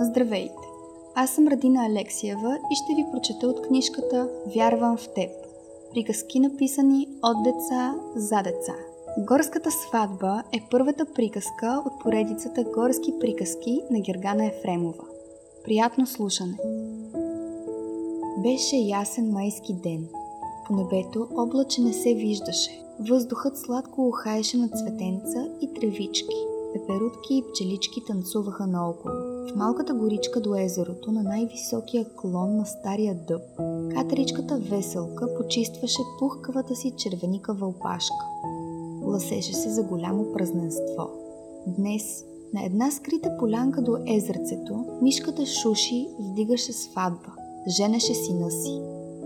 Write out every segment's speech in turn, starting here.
Здравейте! Аз съм Радина Алексиева и ще ви прочета от книжката Вярвам в теб. Приказки написани от деца за деца. Горската сватба е първата приказка от поредицата Горски приказки на Гергана Ефремова. Приятно слушане! Беше ясен майски ден. По небето облаче не се виждаше. Въздухът сладко ухаеше на цветенца и тревички. Пеперутки и пчелички танцуваха наоколо. В малката горичка до езерото, на най-високия клон на стария дъб, катеричката веселка почистваше пухкавата си червеникава опашка. Ласеше се за голямо празненство. Днес, на една скрита полянка до езерцето, мишката Шуши вдигаше сватба. Женеше сина си.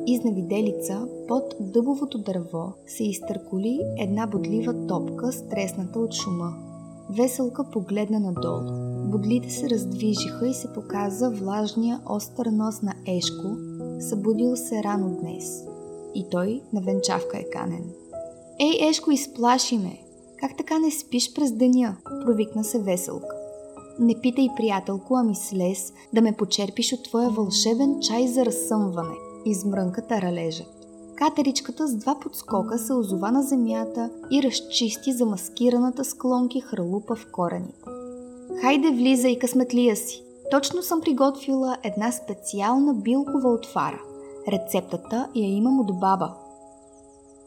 Изневиделица под дъбовото дърво се изтърколи една бодлива топка, стресната от шума. Веселка погледна надолу. Бодлите се раздвижиха и се показа влажния остър нос на Ешко, събудил се рано днес. И той на венчавка е канен. Ей, Ешко, изплаши ме! Как така не спиш през деня? Провикна се Веселка. Не питай, приятелко, ами слез да ме почерпиш от твоя вълшебен чай за разсъмване. Измрънка таралежът. Катеричката с два подскока се озова на земята и разчисти замаскираната склонки хралупа в корените. Хайде, влизай, късметлия си! Точно съм приготвила една специална билкова отвара. Рецептата я имам от баба.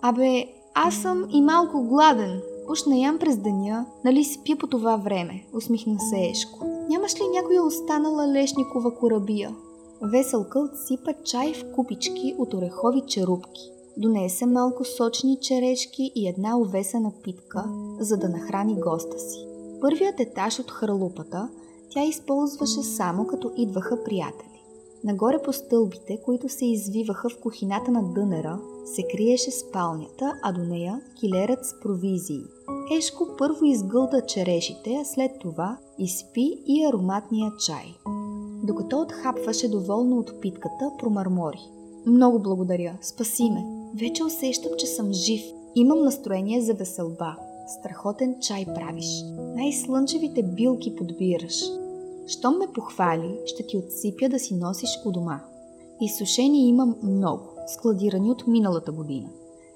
Абе, аз съм и малко гладен. Уж не ям през деня, нали спя по това време, усмихна се Ешко. Нямаш ли някоя останала лешникова корабия? Веселка отсипа чай в купички от орехови черупки. Донесе малко сочни черешки и една овесена питка, за да нахрани госта си. Първият етаж от харлупата тя използваше само като идваха приятели. Нагоре по стълбите, които се извиваха в кухината на дънера, се криеше спалнята, а до нея килерът с провизии. Ешко първо изгълда черешите, а след това изпи и ароматния чай. Докато отхапваше доволно от питката, промърмори. Много благодаря, спаси ме. Вече усещам, че съм жив. Имам настроение за веселба. Страхотен чай правиш. Най-слънчевите билки подбираш. Щом ме похвали, ще ти отсипя да си носиш у дома. Изсушени имам много, складирани от миналата година.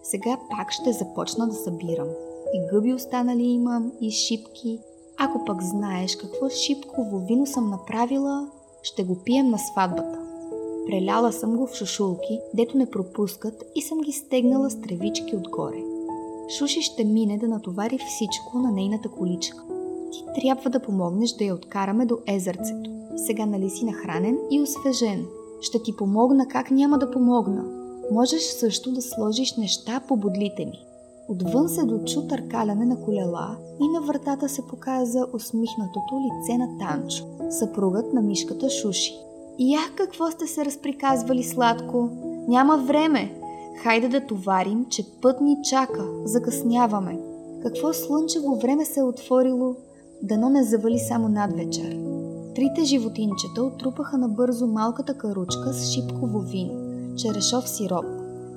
Сега пак ще започна да събирам. И гъби останали имам, и шипки. Ако пък знаеш какво шипково вино съм направила, ще го пием на сватбата. Преляла съм го в шушулки, дето не пропускат и съм ги стегнала с тревички отгоре. Шуши ще мине да натовари всичко на нейната количка. Ти трябва да помогнеш да я откараме до езерцето. Сега нали си нахранен и освежен. Ще ти помогна как няма да помогна. Можеш също да сложиш неща по бодлите ми. Отвън се дочу търкаляне на колела и на вратата се показа усмихнатото лице на Танчо, съпругът на мишката Шуши. Ах, какво сте се разприказвали сладко! Няма време! Хайде да товарим, че път ни чака, закъсняваме. Какво слънчево време се е отворило, дано не завали само над вечер. Трите животинчета отрупаха набързо малката каручка с шипково вино, черешов сироп,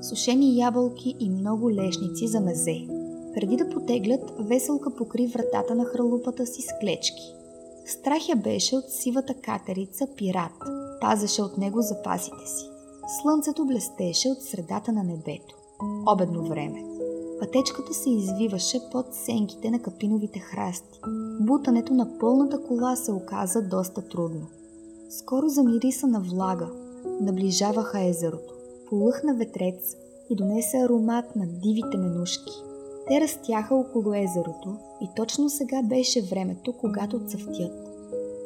сушени ябълки и много лешници за мезе. Преди да потеглят, веселка покри вратата на хралупата си с клечки. Страх я беше от сивата катерица пират. Пазеше от него запасите си. Слънцето блестеше от средата на небето. Обедно време. Пътечката се извиваше под сенките на капиновите храсти. Бутането на пълната кола се оказа доста трудно. Скоро замириса на влага. Наближаваха езерото. Полъхна ветрец и донесе аромат на дивите менушки. Те растяха около езерото и точно сега беше времето, когато цъфтят.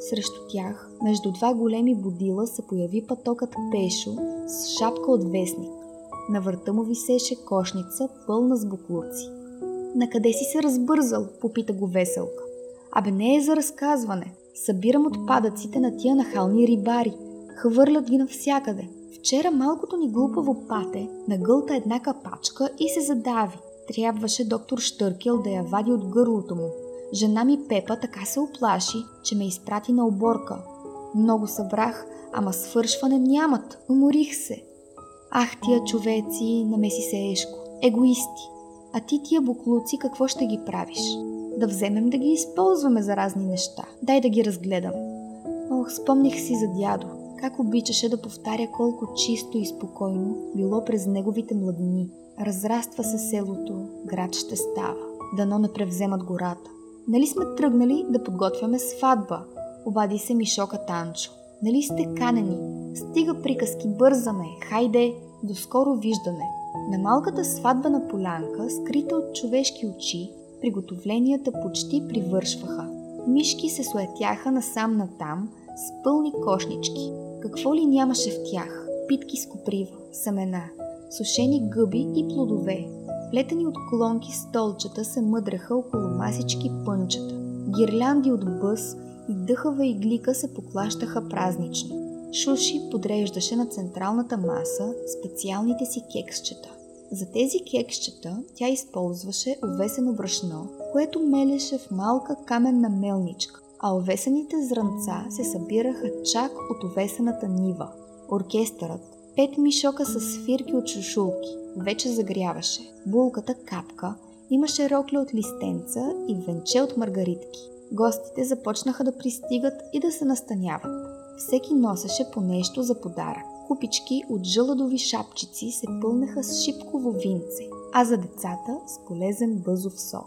Срещу тях, между два големи будила, се появи пътокът Пешо с шапка от вестник. На върта му висеше кошница, пълна с буклуци. Накъде си се разбързал? попита го веселка. Абе не е за разказване. Събирам отпадъците на тия нахални рибари. Хвърлят ги навсякъде. Вчера малкото ни глупаво пате нагълта една капачка и се задави. Трябваше доктор Штъркел да я вади от гърлото му. Жена ми Пепа така се оплаши, че ме изпрати на оборка. Много събрах, ама свършване нямат. Уморих се. Ах, тия човеци, намеси се Ешко. Егоисти. А ти тия буклуци какво ще ги правиш? Да вземем да ги използваме за разни неща. Дай да ги разгледам. О, Но спомних си за дядо, как обичаше да повтаря колко чисто и спокойно било през неговите младини. Разраства се селото, град ще става. Дано не превземат гората. Нали сме тръгнали да подготвяме сватба? Обади се Мишока Танчо. Нали сте канени? Стига приказки, бързаме, хайде, до скоро виждане. На малката сватбена полянка, скрита от човешки очи, приготовленията почти привършваха. Мишки се суетяха насам натам с пълни кошнички. Какво ли нямаше в тях? Питки с коприва, семена, сушени гъби и плодове. Плетени от колонки столчета се мъдраха около масички пънчета. Гирлянди от бъс и дъхава иглика се поклащаха празнично. Шуши подреждаше на централната маса специалните си кексчета. За тези кексчета тя използваше овесено брашно, което мелеше в малка каменна мелничка, а овесените зранца се събираха чак от овесената нива. Оркестърът, пет мишока с свирки от шушулки, вече загряваше. Булката капка имаше рокля от листенца и венче от маргаритки. Гостите започнаха да пристигат и да се настаняват. Всеки носеше по нещо за подарък. Купички от жълъдови шапчици се пълнеха с шипково винце, а за децата с полезен бъзов сок.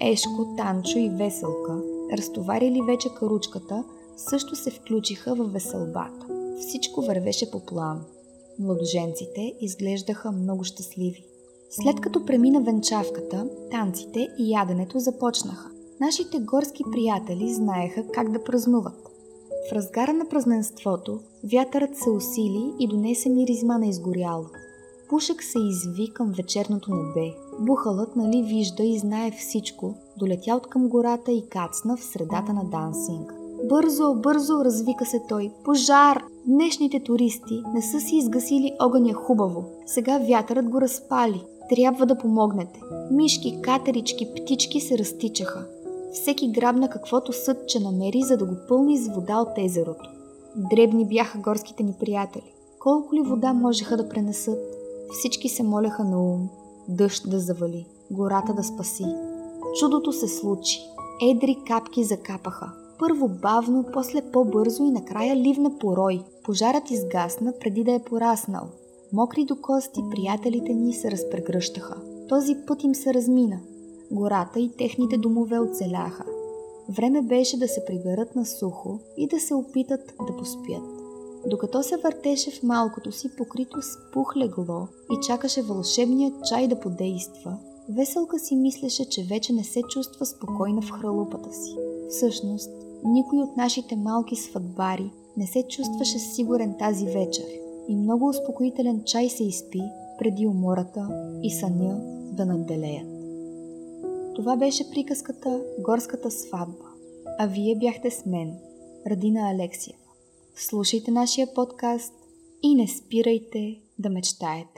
Ешко, Танчо и Веселка, разтоварили вече каручката, също се включиха в веселбата. Всичко вървеше по план. Младоженците изглеждаха много щастливи. След като премина венчавката, танците и яденето започнаха. Нашите горски приятели знаеха как да празнуват. В разгара на празненството вятърът се усили и донесе миризма на изгоряло. Пушек се изви към вечерното небе. Бухалът нали вижда и знае всичко, долетя от към гората и кацна в средата на дансинг. Бързо, бързо, развика се той. Пожар! Днешните туристи не са си изгасили огъня хубаво. Сега вятърът го разпали. Трябва да помогнете. Мишки, катерички, птички се разтичаха. Всеки грабна каквото съдче намери, за да го пълни с вода от езерото. Дребни бяха горските ни приятели. Колко ли вода можеха да пренесат? Всички се моляха на ум. Дъжд да завали, гората да спаси. Чудото се случи. Едри капки закапаха. Първо бавно, после по-бързо и накрая ливна порой. Пожарът изгасна преди да е пораснал. Мокри до кости приятелите ни се разпрегръщаха. Този път им се размина гората и техните домове оцеляха. Време беше да се приберат на сухо и да се опитат да поспят. Докато се въртеше в малкото си покрито с пух легло и чакаше вълшебният чай да подейства, Веселка си мислеше, че вече не се чувства спокойна в хралупата си. Всъщност, никой от нашите малки сватбари не се чувстваше сигурен тази вечер и много успокоителен чай се изпи преди умората и съня да надделеят. Това беше приказката Горската сватба. А вие бяхте с мен, Радина Алексиева. Слушайте нашия подкаст и не спирайте да мечтаете.